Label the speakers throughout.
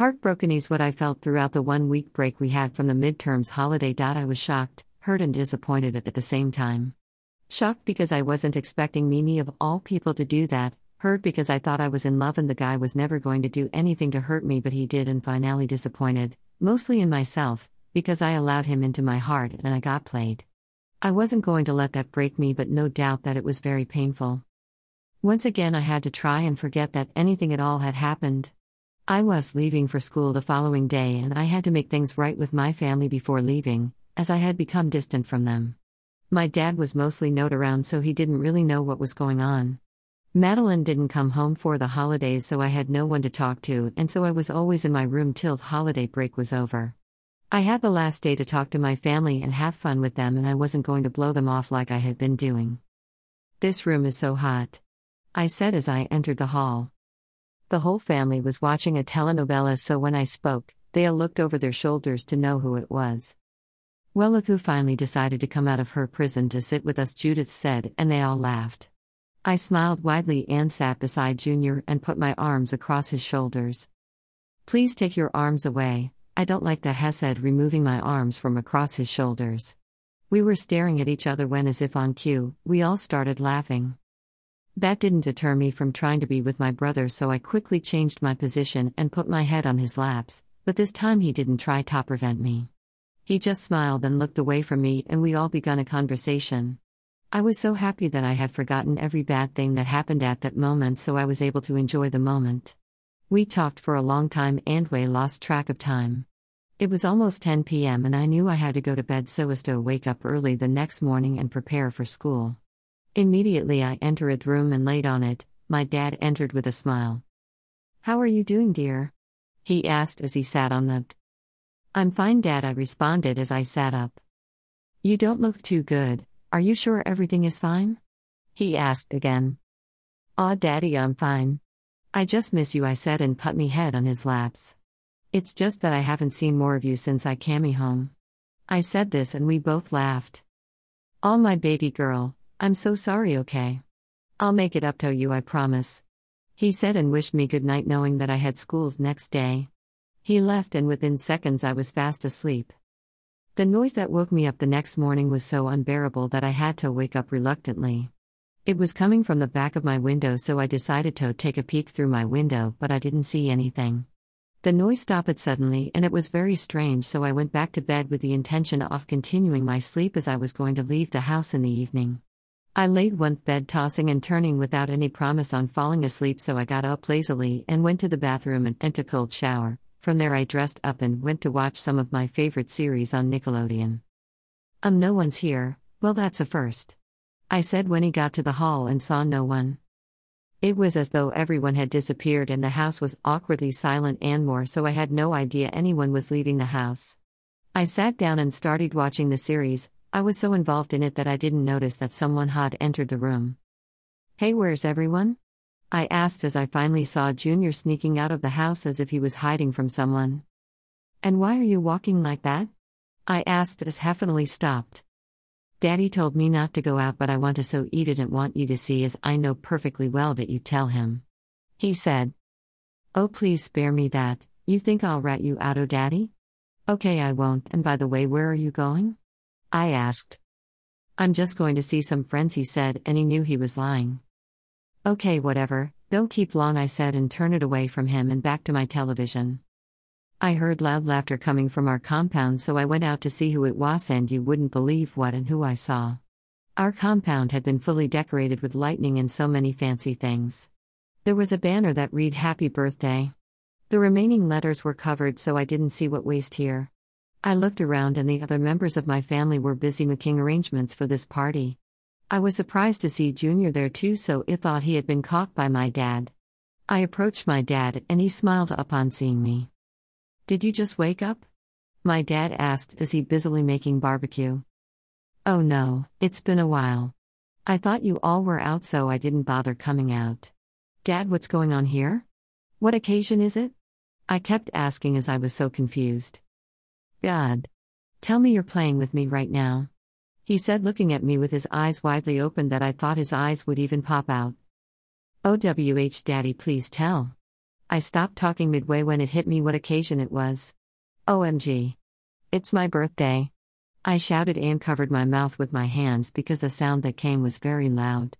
Speaker 1: Heartbroken is what I felt throughout the one week break we had from the midterms holiday. I was shocked, hurt, and disappointed at the same time. Shocked because I wasn't expecting Mimi of all people to do that, hurt because I thought I was in love and the guy was never going to do anything to hurt me, but he did, and finally disappointed, mostly in myself, because I allowed him into my heart and I got played. I wasn't going to let that break me, but no doubt that it was very painful. Once again, I had to try and forget that anything at all had happened. I was leaving for school the following day, and I had to make things right with my family before leaving, as I had become distant from them. My dad was mostly not around, so he didn't really know what was going on. Madeline didn't come home for the holidays, so I had no one to talk to, and so I was always in my room till the holiday break was over. I had the last day to talk to my family and have fun with them, and I wasn't going to blow them off like I had been doing. This room is so hot. I said as I entered the hall. The whole family was watching a telenovela, so when I spoke, they all looked over their shoulders to know who it was. Well, finally decided to come out of her prison to sit with us, Judith said, and they all laughed. I smiled widely and sat beside Junior and put my arms across his shoulders. Please take your arms away, I don't like the Hesed removing my arms from across his shoulders. We were staring at each other when, as if on cue, we all started laughing. That didn't deter me from trying to be with my brother, so I quickly changed my position and put my head on his laps, but this time he didn't try to prevent me. He just smiled and looked away from me, and we all begun a conversation. I was so happy that I had forgotten every bad thing that happened at that moment, so I was able to enjoy the moment. We talked for a long time, and we lost track of time. It was almost 10 p.m., and I knew I had to go to bed so as to wake up early the next morning and prepare for school. Immediately I entered the room and laid on it. My dad entered with a smile. How are you doing, dear? He asked as he sat on the. I'm fine, Dad, I responded as I sat up. You don't look too good. Are you sure everything is fine? He asked again. Aw, Daddy, I'm fine. I just miss you, I said and put me head on his laps. It's just that I haven't seen more of you since I came home. I said this and we both laughed. All my baby girl, I'm so sorry, okay? I'll make it up to you, I promise. He said and wished me good night, knowing that I had school the next day. He left, and within seconds I was fast asleep. The noise that woke me up the next morning was so unbearable that I had to wake up reluctantly. It was coming from the back of my window, so I decided to take a peek through my window, but I didn't see anything. The noise stopped suddenly, and it was very strange, so I went back to bed with the intention of continuing my sleep as I was going to leave the house in the evening. I laid one bed tossing and turning without any promise on falling asleep, so I got up lazily and went to the bathroom and took a cold shower. From there, I dressed up and went to watch some of my favorite series on Nickelodeon. Um, no one's here. Well, that's a first. I said when he got to the hall and saw no one. It was as though everyone had disappeared and the house was awkwardly silent and more, so I had no idea anyone was leaving the house. I sat down and started watching the series, I was so involved in it that I didn't notice that someone had entered the room. Hey, where's everyone? I asked as I finally saw Junior sneaking out of the house as if he was hiding from someone. And why are you walking like that? I asked as Heffinally stopped. Daddy told me not to go out, but I want to, so he didn't want you to see, as I know perfectly well that you tell him. He said. Oh, please spare me that. You think I'll rat you out, oh, Daddy? Okay, I won't. And by the way, where are you going? I asked. I'm just going to see some friends, he said, and he knew he was lying. Okay, whatever, don't keep long, I said, and turned it away from him and back to my television. I heard loud laughter coming from our compound, so I went out to see who it was, and you wouldn't believe what and who I saw. Our compound had been fully decorated with lightning and so many fancy things. There was a banner that read Happy Birthday. The remaining letters were covered, so I didn't see what waste here. I looked around and the other members of my family were busy making arrangements for this party. I was surprised to see Junior there too, so I thought he had been caught by my dad. I approached my dad and he smiled upon seeing me. Did you just wake up? My dad asked as he busily making barbecue. Oh no, it's been a while. I thought you all were out, so I didn't bother coming out. Dad, what's going on here? What occasion is it? I kept asking as I was so confused. God. Tell me you're playing with me right now. He said, looking at me with his eyes widely open that I thought his eyes would even pop out. OWH Daddy, please tell. I stopped talking midway when it hit me what occasion it was. OMG. It's my birthday. I shouted and covered my mouth with my hands because the sound that came was very loud.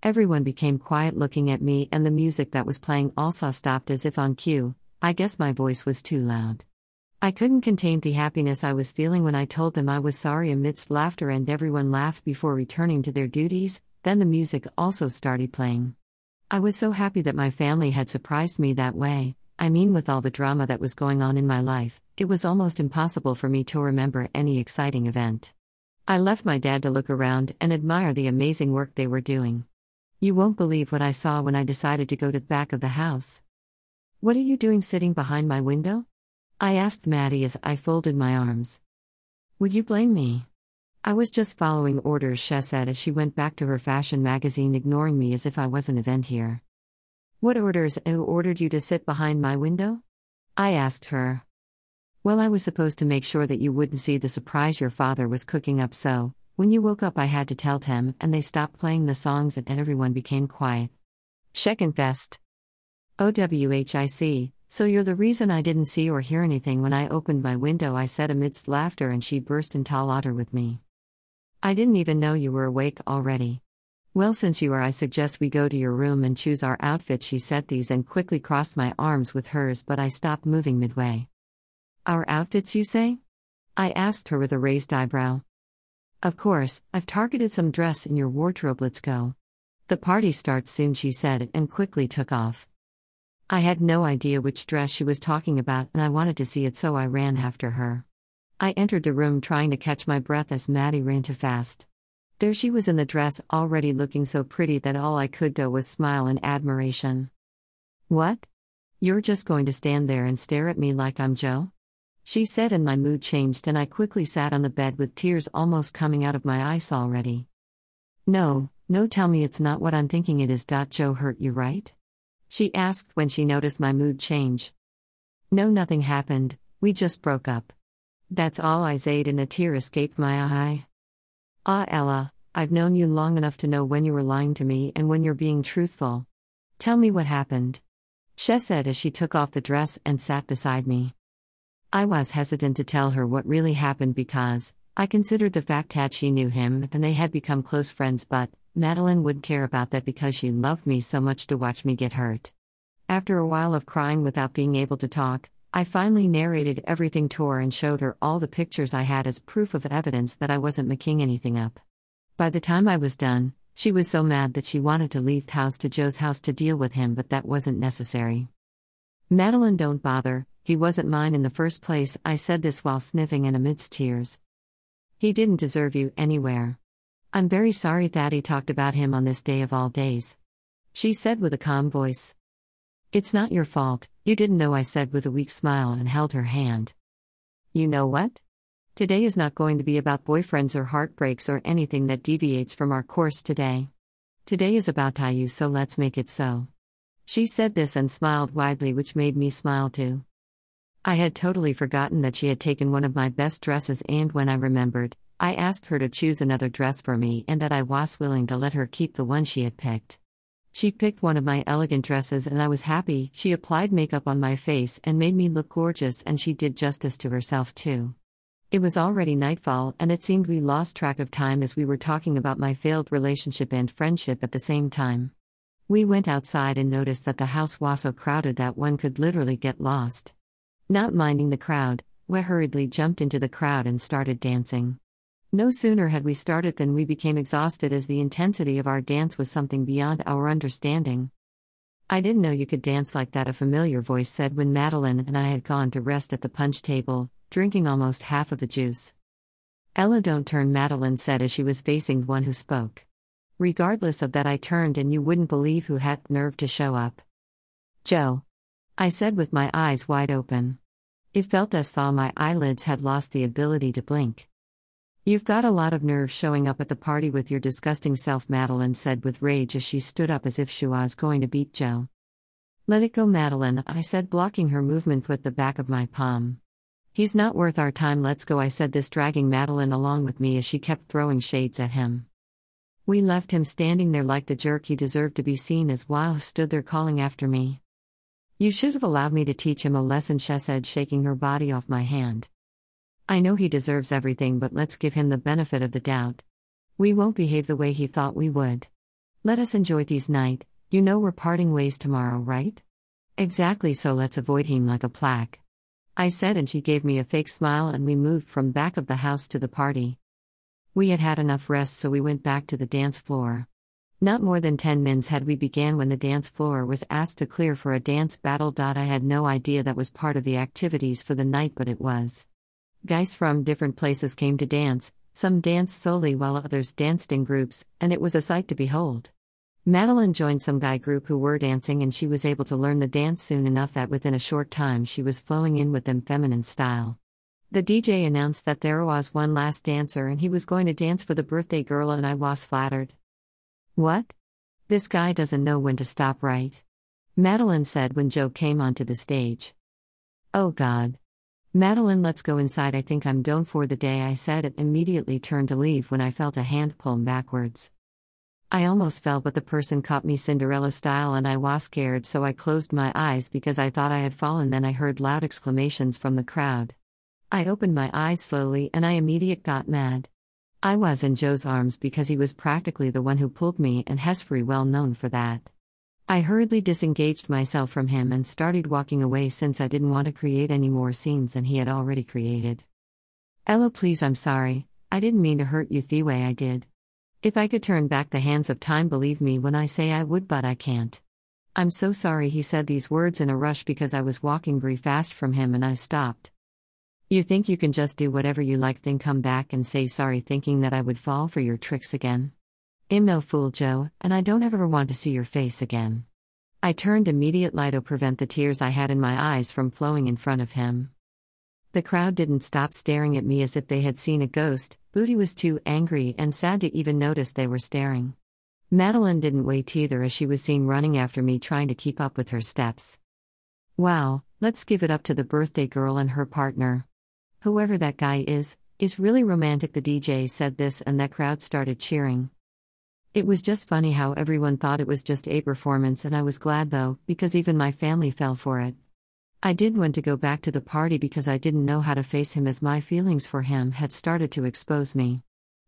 Speaker 1: Everyone became quiet looking at me, and the music that was playing also stopped as if on cue. I guess my voice was too loud. I couldn't contain the happiness I was feeling when I told them I was sorry amidst laughter, and everyone laughed before returning to their duties. Then the music also started playing. I was so happy that my family had surprised me that way. I mean, with all the drama that was going on in my life, it was almost impossible for me to remember any exciting event. I left my dad to look around and admire the amazing work they were doing. You won't believe what I saw when I decided to go to the back of the house. What are you doing sitting behind my window? I asked Maddie as I folded my arms. Would you blame me? I was just following orders, She said as she went back to her fashion magazine, ignoring me as if I was an event here. What orders? Who ordered you to sit behind my window? I asked her. Well, I was supposed to make sure that you wouldn't see the surprise your father was cooking up, so, when you woke up, I had to tell him, and they stopped playing the songs and everyone became quiet. She confessed. OWHIC, so you're the reason I didn't see or hear anything when I opened my window, I said amidst laughter, and she burst into laughter with me. I didn't even know you were awake already. Well, since you are, I suggest we go to your room and choose our outfit. She said these and quickly crossed my arms with hers, but I stopped moving midway. Our outfits, you say? I asked her with a raised eyebrow. Of course, I've targeted some dress in your wardrobe. Let's go. The party starts soon, she said, and quickly took off. I had no idea which dress she was talking about, and I wanted to see it, so I ran after her. I entered the room trying to catch my breath as Maddie ran too fast. There she was in the dress, already looking so pretty that all I could do was smile in admiration. What? You're just going to stand there and stare at me like I'm Joe? She said, and my mood changed, and I quickly sat on the bed with tears almost coming out of my eyes already. No, no, tell me it's not what I'm thinking it is. Joe hurt you, right? She asked when she noticed my mood change. No, nothing happened, we just broke up. That's all I said, and a tear escaped my eye. Ah, Ella, I've known you long enough to know when you were lying to me and when you're being truthful. Tell me what happened. She said as she took off the dress and sat beside me. I was hesitant to tell her what really happened because I considered the fact that she knew him and they had become close friends, but Madeline would care about that because she loved me so much to watch me get hurt. After a while of crying without being able to talk, I finally narrated everything to her and showed her all the pictures I had as proof of evidence that I wasn't making anything up. By the time I was done, she was so mad that she wanted to leave the house to Joe's house to deal with him, but that wasn't necessary. Madeline, don't bother, he wasn't mine in the first place. I said this while sniffing and amidst tears. He didn't deserve you anywhere. I'm very sorry that he talked about him on this day of all days. She said with a calm voice. It's not your fault, you didn't know, I said with a weak smile and held her hand. You know what? Today is not going to be about boyfriends or heartbreaks or anything that deviates from our course today. Today is about Tayu, so let's make it so. She said this and smiled widely, which made me smile too. I had totally forgotten that she had taken one of my best dresses, and when I remembered, I asked her to choose another dress for me and that I was willing to let her keep the one she had picked. She picked one of my elegant dresses and I was happy. She applied makeup on my face and made me look gorgeous, and she did justice to herself too. It was already nightfall, and it seemed we lost track of time as we were talking about my failed relationship and friendship at the same time. We went outside and noticed that the house was so crowded that one could literally get lost. Not minding the crowd, we hurriedly jumped into the crowd and started dancing. No sooner had we started than we became exhausted as the intensity of our dance was something beyond our understanding. I didn't know you could dance like that, a familiar voice said when Madeline and I had gone to rest at the punch table, drinking almost half of the juice. Ella, don't turn, Madeline said as she was facing the one who spoke. Regardless of that, I turned and you wouldn't believe who had nerve to show up. Joe. I said with my eyes wide open. It felt as though my eyelids had lost the ability to blink. You've got a lot of nerve showing up at the party with your disgusting self, Madeline said with rage as she stood up as if she was going to beat Joe. Let it go, Madeline, I said, blocking her movement with the back of my palm. He's not worth our time, let's go, I said, this dragging Madeline along with me as she kept throwing shades at him. We left him standing there like the jerk he deserved to be seen as Wiles stood there calling after me. You should have allowed me to teach him a lesson, she said, shaking her body off my hand. I know he deserves everything, but let's give him the benefit of the doubt. We won't behave the way he thought we would. Let us enjoy these night, you know we're parting ways tomorrow, right? Exactly, so let's avoid him like a plaque. I said, and she gave me a fake smile, and we moved from back of the house to the party. We had had enough rest, so we went back to the dance floor. Not more than 10 minutes had we began when the dance floor was asked to clear for a dance battle. I had no idea that was part of the activities for the night, but it was. Guys from different places came to dance, some danced solely while others danced in groups, and it was a sight to behold. Madeline joined some guy group who were dancing, and she was able to learn the dance soon enough that within a short time she was flowing in with them feminine style. The DJ announced that there was one last dancer and he was going to dance for the birthday girl, and I was flattered. What? This guy doesn't know when to stop, right? Madeline said when Joe came onto the stage. Oh God. Madeline, let's go inside. I think I'm done for the day, I said, and immediately turned to leave when I felt a hand pull backwards. I almost fell, but the person caught me Cinderella style, and I was scared, so I closed my eyes because I thought I had fallen. Then I heard loud exclamations from the crowd. I opened my eyes slowly, and I immediate got mad. I was in Joe's arms because he was practically the one who pulled me, and Hesbury well known for that. I hurriedly disengaged myself from him and started walking away since I didn't want to create any more scenes than he had already created. Ella, please, I'm sorry. I didn't mean to hurt you the way I did. If I could turn back the hands of time, believe me when I say I would, but I can't. I'm so sorry, he said these words in a rush because I was walking very fast from him and I stopped. You think you can just do whatever you like, then come back and say sorry, thinking that I would fall for your tricks again? I'm no fool, Joe, and I don't ever want to see your face again. I turned immediately to prevent the tears I had in my eyes from flowing in front of him. The crowd didn't stop staring at me as if they had seen a ghost, Booty was too angry and sad to even notice they were staring. Madeline didn't wait either as she was seen running after me trying to keep up with her steps. Wow, let's give it up to the birthday girl and her partner. Whoever that guy is, is really romantic. The DJ said this, and that crowd started cheering. It was just funny how everyone thought it was just a performance, and I was glad though, because even my family fell for it. I did want to go back to the party because I didn't know how to face him as my feelings for him had started to expose me.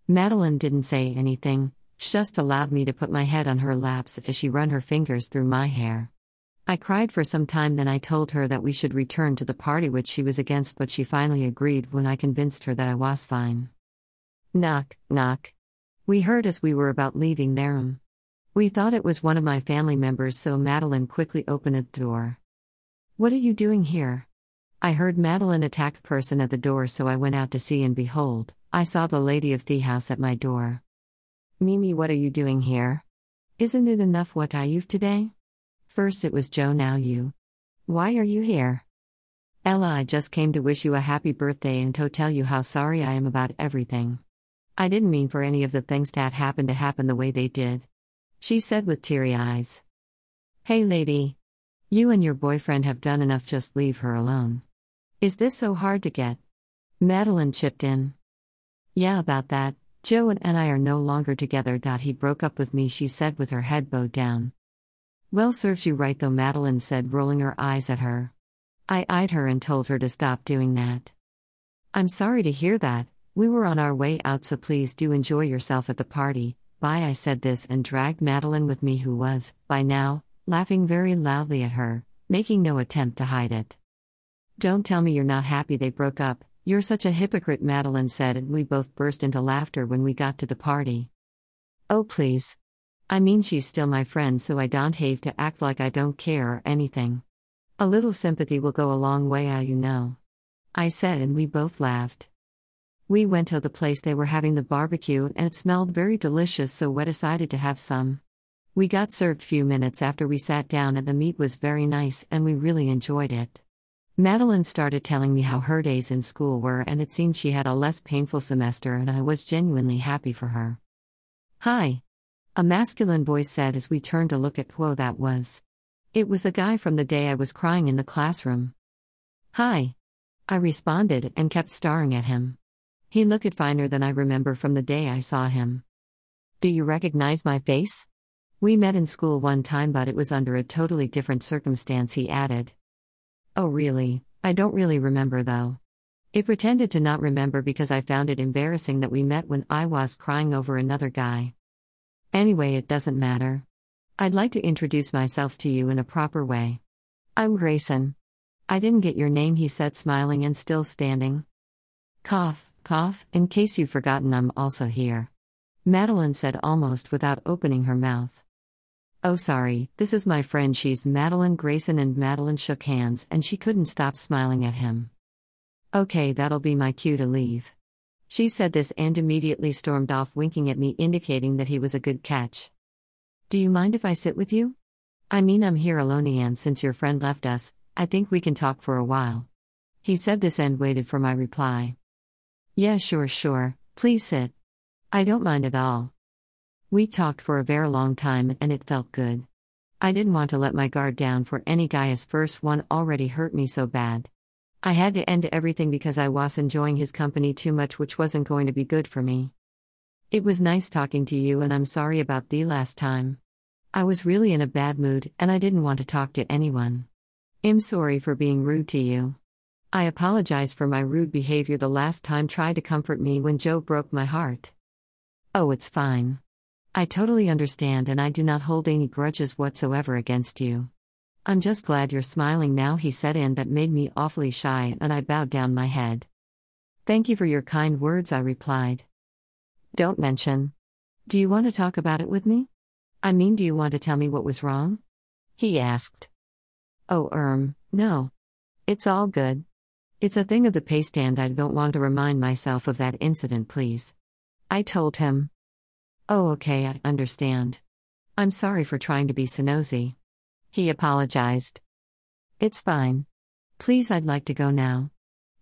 Speaker 1: Madeline didn't say anything, she just allowed me to put my head on her laps as she run her fingers through my hair. I cried for some time, then I told her that we should return to the party, which she was against, but she finally agreed when I convinced her that I was fine. Knock, knock. We heard as we were about leaving their. We thought it was one of my family members, so Madeline quickly opened the door. What are you doing here? I heard Madeline attack the person at the door, so I went out to see, and behold, I saw the lady of the house at my door. Mimi, what are you doing here? Isn't it enough what I you've today? First it was Joe, now you. Why are you here? Ella, I just came to wish you a happy birthday and to tell you how sorry I am about everything. I didn't mean for any of the things that happened to happen the way they did. She said with teary eyes. Hey, lady. You and your boyfriend have done enough, just leave her alone. Is this so hard to get? Madeline chipped in. Yeah, about that. Joe and I are no longer together. He broke up with me, she said with her head bowed down. Well, serves you right, though, Madeline said, rolling her eyes at her. I eyed her and told her to stop doing that. I'm sorry to hear that. We were on our way out, so please do enjoy yourself at the party. Bye, I said this and dragged Madeline with me, who was, by now, laughing very loudly at her, making no attempt to hide it. Don't tell me you're not happy they broke up. You're such a hypocrite, Madeline said, and we both burst into laughter when we got to the party. Oh, please. I mean, she's still my friend, so I don't have to act like I don't care or anything. A little sympathy will go a long way, I you know. I said, and we both laughed. We went to the place they were having the barbecue, and it smelled very delicious, so we decided to have some. We got served few minutes after we sat down, and the meat was very nice, and we really enjoyed it. Madeline started telling me how her days in school were, and it seemed she had a less painful semester, and I was genuinely happy for her. Hi. A masculine voice said as we turned to look at who that was. It was the guy from the day I was crying in the classroom. Hi. I responded and kept staring at him. He looked finer than I remember from the day I saw him. Do you recognize my face? We met in school one time, but it was under a totally different circumstance, he added. Oh, really? I don't really remember though. It pretended to not remember because I found it embarrassing that we met when I was crying over another guy. Anyway, it doesn't matter. I'd like to introduce myself to you in a proper way. I'm Grayson. I didn't get your name, he said, smiling and still standing. Cough, cough, in case you've forgotten, I'm also here. Madeline said almost without opening her mouth. Oh, sorry, this is my friend. She's Madeline Grayson, and Madeline shook hands, and she couldn't stop smiling at him. Okay, that'll be my cue to leave. She said this and immediately stormed off, winking at me, indicating that he was a good catch. Do you mind if I sit with you? I mean, I'm here alone, and since your friend left us, I think we can talk for a while. He said this and waited for my reply. Yeah, sure, sure, please sit. I don't mind at all. We talked for a very long time and it felt good. I didn't want to let my guard down for any guy as first one already hurt me so bad. I had to end everything because I was enjoying his company too much, which wasn't going to be good for me. It was nice talking to you, and I'm sorry about the last time. I was really in a bad mood, and I didn't want to talk to anyone. I'm sorry for being rude to you. I apologize for my rude behavior the last time. Try to comfort me when Joe broke my heart. Oh, it's fine. I totally understand and I do not hold any grudges whatsoever against you. I'm just glad you're smiling now, he said, and that made me awfully shy, and I bowed down my head. Thank you for your kind words, I replied. Don't mention. Do you want to talk about it with me? I mean, do you want to tell me what was wrong? He asked. Oh, erm, no. It's all good. It's a thing of the past, and I don't want to remind myself of that incident, please. I told him. Oh, okay, I understand. I'm sorry for trying to be so nosy. He apologized. It's fine. Please, I'd like to go now.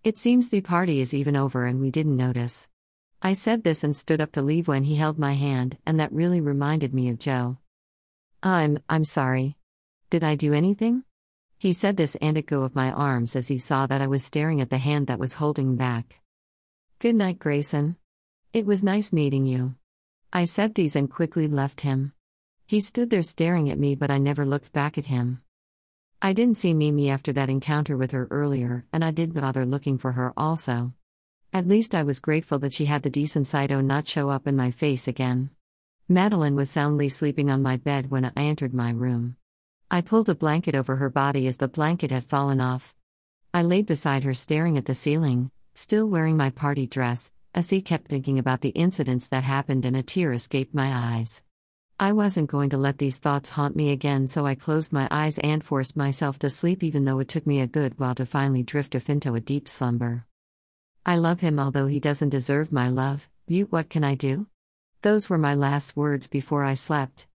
Speaker 1: It seems the party is even over and we didn't notice. I said this and stood up to leave when he held my hand, and that really reminded me of Joe. I'm, I'm sorry. Did I do anything? He said this and let go of my arms as he saw that I was staring at the hand that was holding back. Good night, Grayson. It was nice meeting you. I said these and quickly left him. He stood there staring at me, but I never looked back at him. I didn't see Mimi after that encounter with her earlier, and I didn't bother looking for her also. At least I was grateful that she had the decency to not show up in my face again. Madeline was soundly sleeping on my bed when I entered my room. I pulled a blanket over her body as the blanket had fallen off. I laid beside her staring at the ceiling, still wearing my party dress, as he kept thinking about the incidents that happened and a tear escaped my eyes. I wasn't going to let these thoughts haunt me again, so I closed my eyes and forced myself to sleep, even though it took me a good while to finally drift off into a deep slumber. I love him, although he doesn't deserve my love. Butte, what can I do? Those were my last words before I slept.